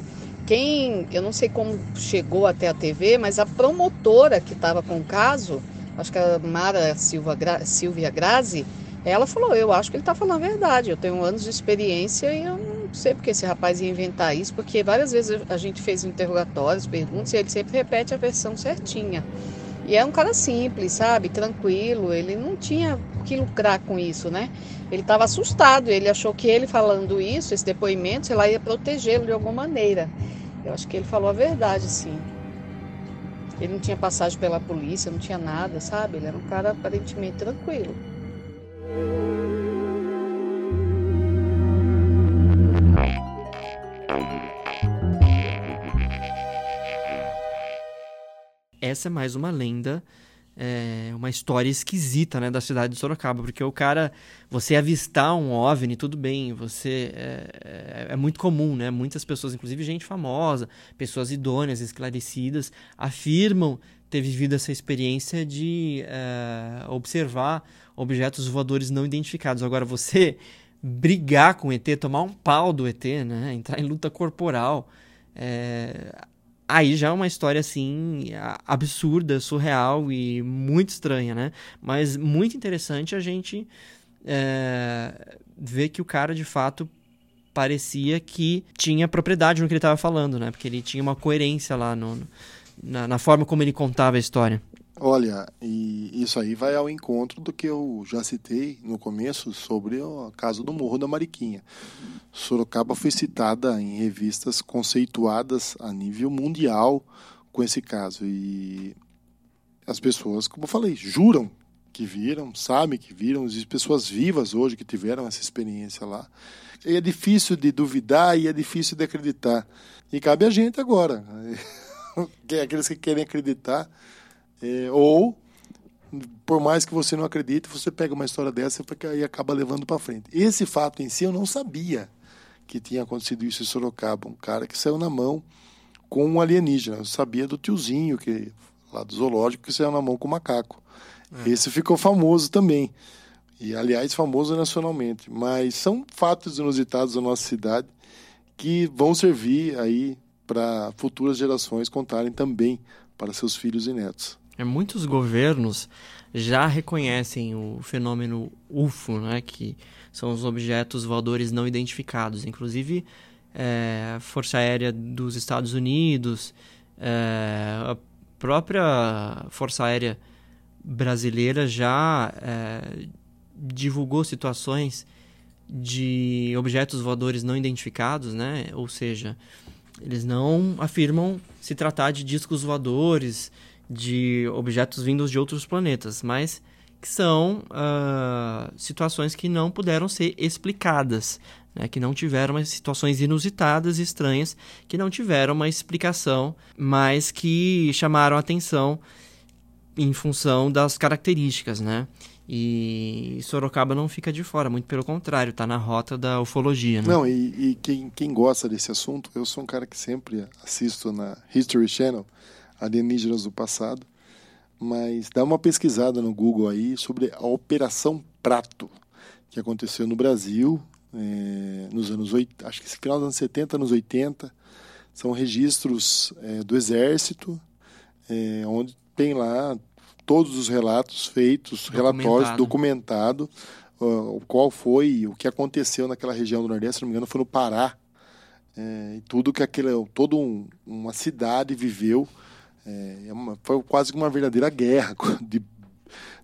Quem, eu não sei como chegou até a TV, mas a promotora que estava com o caso, acho que a Mara Silva, Gra, Silvia Grazi, ela falou: Eu acho que ele está falando a verdade. Eu tenho anos de experiência e eu não sei porque esse rapaz ia inventar isso, porque várias vezes a gente fez interrogatórios, perguntas, e ele sempre repete a versão certinha. E é um cara simples, sabe? Tranquilo. Ele não tinha que lucrar com isso, né? Ele estava assustado. Ele achou que ele falando isso, esse depoimento, sei lá, ia protegê-lo de alguma maneira. Eu acho que ele falou a verdade, sim. Ele não tinha passagem pela polícia, não tinha nada, sabe? Ele era um cara aparentemente tranquilo. Essa é mais uma lenda, é, uma história esquisita, né, da cidade de Sorocaba, porque o cara, você avistar um OVNI, tudo bem, você é, é, é muito comum, né, muitas pessoas, inclusive gente famosa, pessoas idôneas, esclarecidas, afirmam ter vivido essa experiência de é, observar objetos voadores não identificados. Agora, você brigar com o ET, tomar um pau do ET, né, entrar em luta corporal, é, aí já é uma história assim absurda, surreal e muito estranha, né? Mas muito interessante a gente é, ver que o cara de fato parecia que tinha propriedade no que ele estava falando, né? Porque ele tinha uma coerência lá no, na, na forma como ele contava a história. Olha, e isso aí vai ao encontro do que eu já citei no começo sobre o caso do Morro da Mariquinha. Sorocaba foi citada em revistas conceituadas a nível mundial com esse caso e as pessoas, como eu falei, juram que viram, sabem que viram, existem pessoas vivas hoje que tiveram essa experiência lá. E é difícil de duvidar e é difícil de acreditar. E cabe a gente agora, aqueles que querem acreditar é, ou, por mais que você não acredite, você pega uma história dessa e acaba levando para frente. Esse fato em si eu não sabia que tinha acontecido isso em Sorocaba. Um cara que saiu na mão com um alienígena. Eu sabia do tiozinho que lá do zoológico que saiu na mão com um macaco. É. Esse ficou famoso também. E, aliás, famoso nacionalmente. Mas são fatos inusitados da nossa cidade que vão servir aí para futuras gerações contarem também para seus filhos e netos. É, muitos governos já reconhecem o fenômeno UFO, né, que são os objetos voadores não identificados. Inclusive, é, a Força Aérea dos Estados Unidos, é, a própria Força Aérea brasileira já é, divulgou situações de objetos voadores não identificados, né? Ou seja, eles não afirmam se tratar de discos voadores, de objetos vindos de outros planetas, mas que são uh, situações que não puderam ser explicadas, né? que não tiveram situações inusitadas, estranhas, que não tiveram uma explicação, mas que chamaram atenção em função das características, né? E Sorocaba não fica de fora, muito pelo contrário, está na rota da ufologia. Né? Não, e, e quem, quem gosta desse assunto, eu sou um cara que sempre assisto na History Channel, alienígenas do passado. mas dá uma pesquisada no Google aí sobre a Operação Prato, que aconteceu no Brasil é, nos anos 80, acho que esse final dos anos 70, anos 80. São registros é, do Exército, é, onde tem lá todos os relatos feitos, relatórios documentados, uh, qual foi, o que aconteceu naquela região do Nordeste, se não me engano, foi no Pará. É, e tudo que aquele, toda um, uma cidade viveu. É, uma, foi quase uma verdadeira guerra de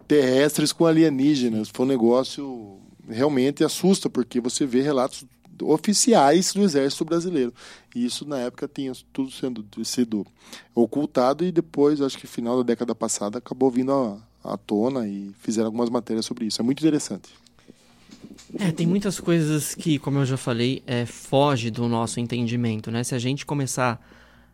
terrestres com alienígenas. Foi um negócio realmente assusta, porque você vê relatos oficiais do Exército Brasileiro. E isso, na época, tinha tudo sendo sido ocultado e depois, acho que final da década passada, acabou vindo à, à tona e fizeram algumas matérias sobre isso. É muito interessante. É, tem muitas coisas que, como eu já falei, é, foge do nosso entendimento, né? Se a gente começar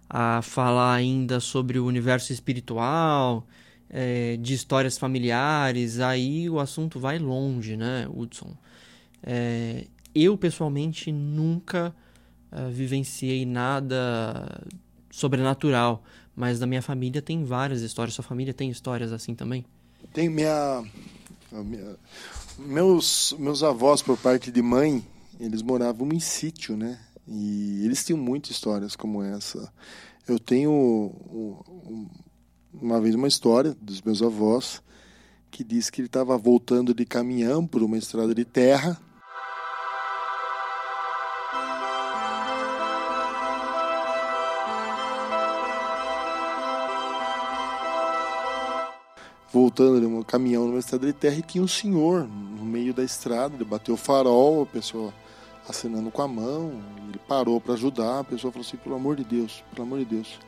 a falar ainda sobre o universo espiritual, é, de histórias familiares, aí o assunto vai longe, né, Hudson? É, eu, pessoalmente, nunca uh, vivenciei nada sobrenatural, mas na minha família tem várias histórias. Sua família tem histórias assim também? Tem minha, minha meus meus avós por parte de mãe, eles moravam em sítio, né? E eles tinham muitas histórias como essa. Eu tenho um, uma vez uma história dos meus avós que diz que ele estava voltando de caminhão por uma estrada de terra voltando de um caminhão numa estrada de terra e tinha um senhor no meio da estrada, ele bateu o farol, a pessoa acenando com a mão, ele parou para ajudar, a pessoa falou assim, pelo amor de Deus, pelo amor de Deus,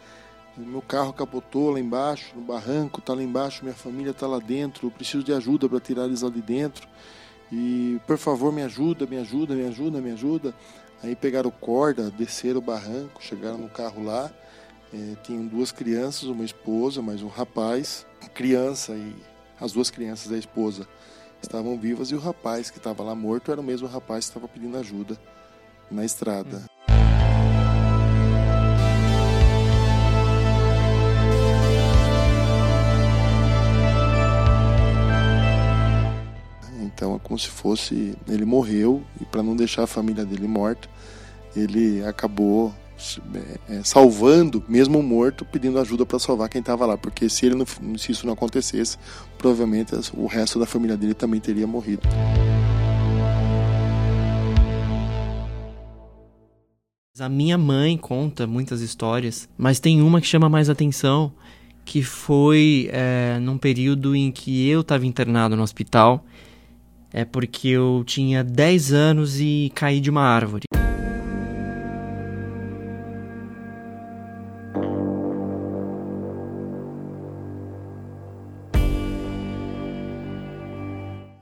meu carro capotou lá embaixo, no barranco, tá lá embaixo, minha família tá lá dentro, eu preciso de ajuda para tirar eles de dentro, e por favor me ajuda, me ajuda, me ajuda, me ajuda, aí pegaram corda, desceram o barranco, chegaram no carro lá, é, tinham duas crianças, uma esposa, mais um rapaz. Criança e as duas crianças da esposa estavam vivas e o rapaz que estava lá morto era o mesmo rapaz que estava pedindo ajuda na estrada. Então é como se fosse ele morreu e para não deixar a família dele morta, ele acabou é, é, salvando, mesmo morto, pedindo ajuda para salvar quem estava lá, porque se ele não, se isso não acontecesse, provavelmente o resto da família dele também teria morrido. A minha mãe conta muitas histórias, mas tem uma que chama mais atenção, que foi é, num período em que eu estava internado no hospital, é porque eu tinha 10 anos e caí de uma árvore.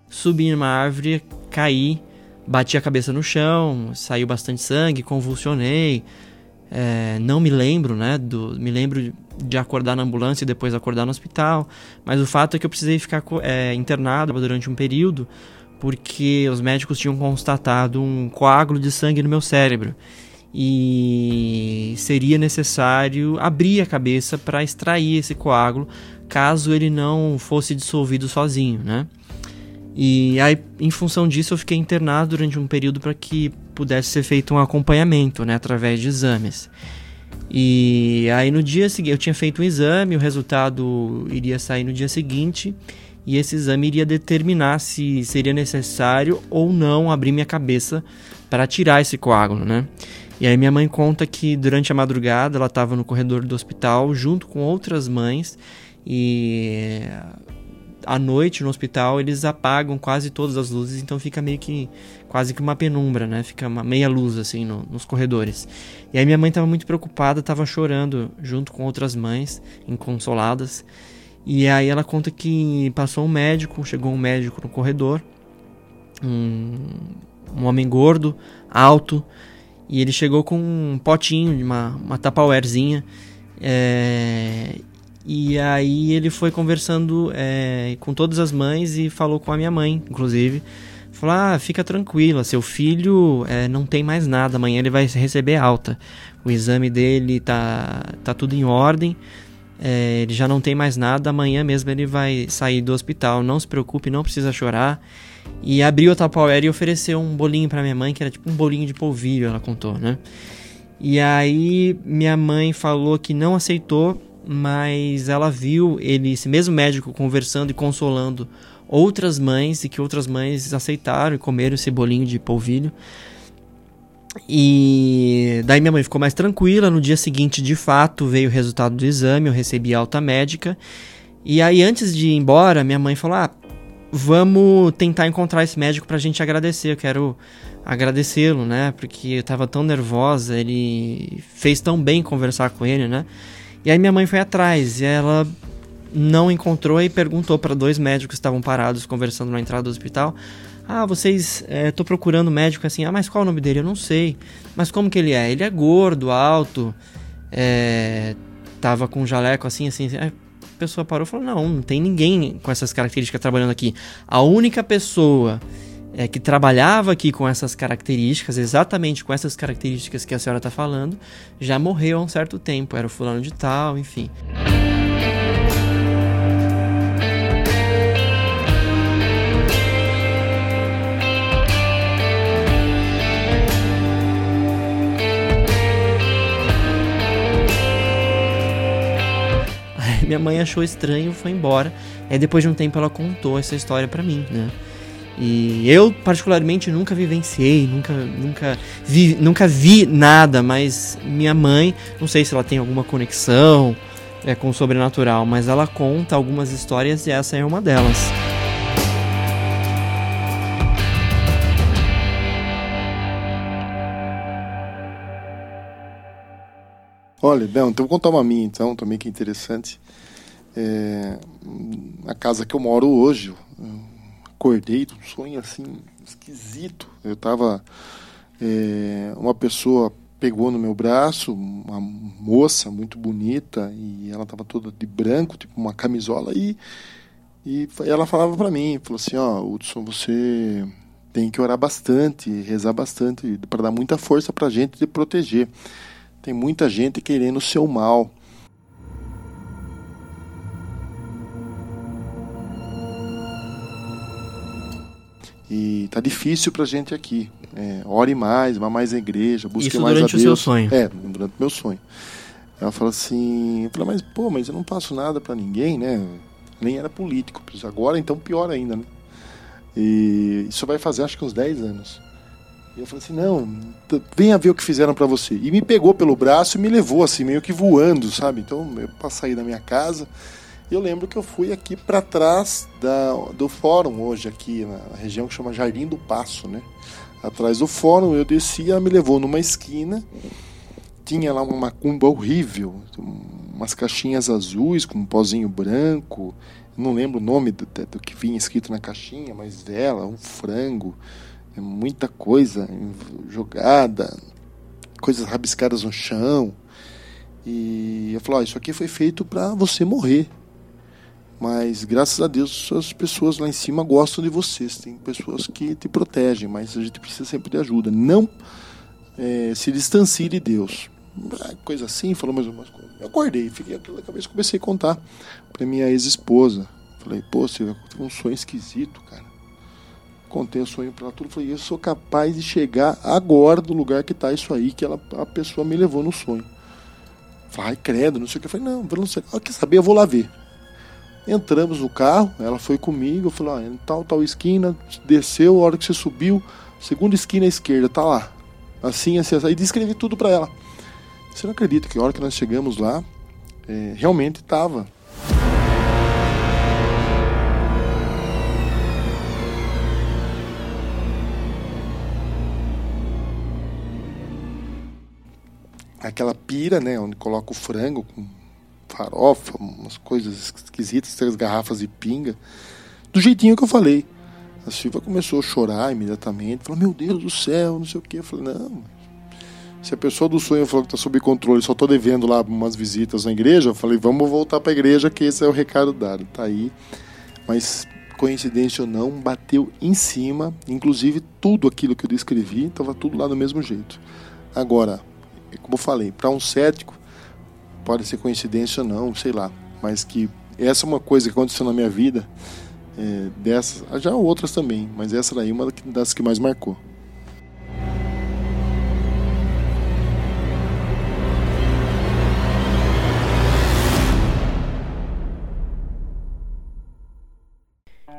Subi numa árvore, caí, bati a cabeça no chão, saiu bastante sangue, convulsionei. É, não me lembro, né? Do, me lembro de acordar na ambulância e depois acordar no hospital. Mas o fato é que eu precisei ficar é, internado durante um período porque os médicos tinham constatado um coágulo de sangue no meu cérebro e seria necessário abrir a cabeça para extrair esse coágulo caso ele não fosse dissolvido sozinho, né? E aí, em função disso, eu fiquei internado durante um período para que pudesse ser feito um acompanhamento, né, através de exames. E aí no dia seguinte, eu tinha feito um exame, o resultado iria sair no dia seguinte, e esse exame iria determinar se seria necessário ou não abrir minha cabeça para tirar esse coágulo, né? E aí minha mãe conta que durante a madrugada ela estava no corredor do hospital junto com outras mães e à noite no hospital eles apagam quase todas as luzes, então fica meio que quase que uma penumbra, né? Fica uma meia luz assim no, nos corredores. E aí minha mãe estava muito preocupada, estava chorando junto com outras mães, inconsoladas. E aí ela conta que passou um médico, chegou um médico no corredor, um, um homem gordo, alto, e ele chegou com um potinho, uma, uma tapawarezinha, é, e aí ele foi conversando é, com todas as mães e falou com a minha mãe, inclusive. Falou: ah, fica tranquila, seu filho é, não tem mais nada, amanhã ele vai receber alta. O exame dele tá, tá tudo em ordem. é, ele já não tem mais nada, amanhã mesmo ele vai sair do hospital. Não se preocupe, não precisa chorar. E abriu a Tupperware e ofereceu um bolinho para minha mãe, que era tipo um bolinho de polvilho, ela contou, né? E aí minha mãe falou que não aceitou, mas ela viu ele, esse mesmo médico, conversando e consolando outras mães e que outras mães aceitaram e comeram esse bolinho de polvilho. E daí minha mãe ficou mais tranquila. No dia seguinte, de fato, veio o resultado do exame, eu recebi alta médica. E aí, antes de ir embora, minha mãe falou: Ah, vamos tentar encontrar esse médico pra gente agradecer. Eu quero agradecê-lo, né? Porque eu tava tão nervosa, ele fez tão bem conversar com ele, né? E aí minha mãe foi atrás e ela não encontrou e perguntou para dois médicos que estavam parados conversando na entrada do hospital. Ah, vocês. É, tô procurando médico assim. Ah, mas qual o nome dele? Eu não sei. Mas como que ele é? Ele é gordo, alto. É, tava com um jaleco assim, assim. assim. a pessoa parou e falou: Não, não tem ninguém com essas características trabalhando aqui. A única pessoa é, que trabalhava aqui com essas características, exatamente com essas características que a senhora está falando, já morreu há um certo tempo. Era o fulano de tal, enfim. minha mãe achou estranho, foi embora. Aí depois de um tempo ela contou essa história para mim, né? E eu particularmente nunca vivenciei, nunca nunca vi, nunca vi nada, mas minha mãe, não sei se ela tem alguma conexão é, com o sobrenatural, mas ela conta algumas histórias e essa é uma delas. Olha, não, então vou contar uma minha então, também que é interessante. É, a casa que eu moro hoje, acordei de um sonho assim, esquisito. Eu tava. É, uma pessoa pegou no meu braço, uma moça muito bonita, e ela tava toda de branco, tipo uma camisola, e, e ela falava para mim, falou assim, ó, oh, Hudson, você tem que orar bastante, rezar bastante, para dar muita força pra gente de proteger. Tem muita gente querendo o seu mal. E tá difícil pra gente aqui. É, ore mais, vá mais à igreja, busque Isso mais a Deus. durante o seu sonho? É, durante o meu sonho. Ela fala assim, eu falei, mas pô, mas eu não passo nada para ninguém, né? Nem era político, agora então pior ainda, né? E isso vai fazer acho que uns 10 anos. E eu falei assim: não, venha ver o que fizeram para você. E me pegou pelo braço e me levou assim, meio que voando, sabe? Então eu passei da minha casa. Eu lembro que eu fui aqui para trás da, do fórum hoje, aqui na região que chama Jardim do Passo, né? Atrás do fórum, eu desci, ela me levou numa esquina. Tinha lá uma macumba horrível, umas caixinhas azuis com um pozinho branco. Não lembro o nome do, do que vinha escrito na caixinha, mas dela, um frango é muita coisa jogada, coisas rabiscadas no chão. E eu falei, oh, isso aqui foi feito para você morrer. Mas graças a Deus as pessoas lá em cima gostam de vocês. Tem pessoas que te protegem, mas a gente precisa sempre de ajuda. Não é, se distancie de Deus. Ah, coisa assim, falou mais umas coisas. Eu acordei, fiquei aquilo na cabeça comecei a contar para minha ex-esposa. Falei, pô, você teve um sonho esquisito, cara contei o sonho para tudo, falei, eu sou capaz de chegar agora do lugar que está isso aí, que ela, a pessoa me levou no sonho. Falei, credo, não sei o que. Eu falei, não, não sei. Ela quer saber, eu vou lá ver. Entramos no carro, ela foi comigo, eu falei, ah, em tal, tal esquina, desceu, a hora que você subiu, segunda esquina à esquerda, tá lá. Assim, assim, assim. E descrevi tudo para ela. Você não acredita que a hora que nós chegamos lá, é, realmente estava aquela pira, né, onde coloca o frango com farofa, umas coisas esquisitas, três garrafas de pinga, do jeitinho que eu falei. A Silva começou a chorar imediatamente, falou: Meu Deus do céu, não sei o que. Eu falei: Não, se a pessoa do sonho falou que está sob controle, só estou devendo lá umas visitas na igreja, eu falei: Vamos voltar para a igreja, que esse é o recado dado. Tá aí. Mas, coincidência ou não, bateu em cima, inclusive tudo aquilo que eu descrevi, estava tudo lá do mesmo jeito. Agora, como eu falei, para um cético, pode ser coincidência ou não, sei lá. Mas que essa é uma coisa que aconteceu na minha vida, é, dessas, já outras também, mas essa daí é uma das que mais marcou.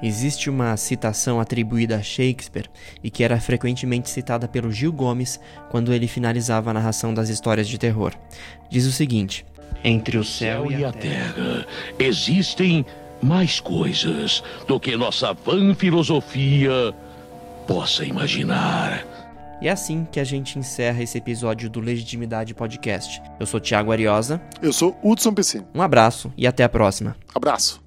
Existe uma citação atribuída a Shakespeare e que era frequentemente citada pelo Gil Gomes quando ele finalizava a narração das histórias de terror. Diz o seguinte: Entre o céu e a terra existem mais coisas do que nossa vã filosofia possa imaginar. E é assim que a gente encerra esse episódio do Legitimidade Podcast. Eu sou Tiago Ariosa. Eu sou Hudson Piscine. Um abraço e até a próxima. Abraço.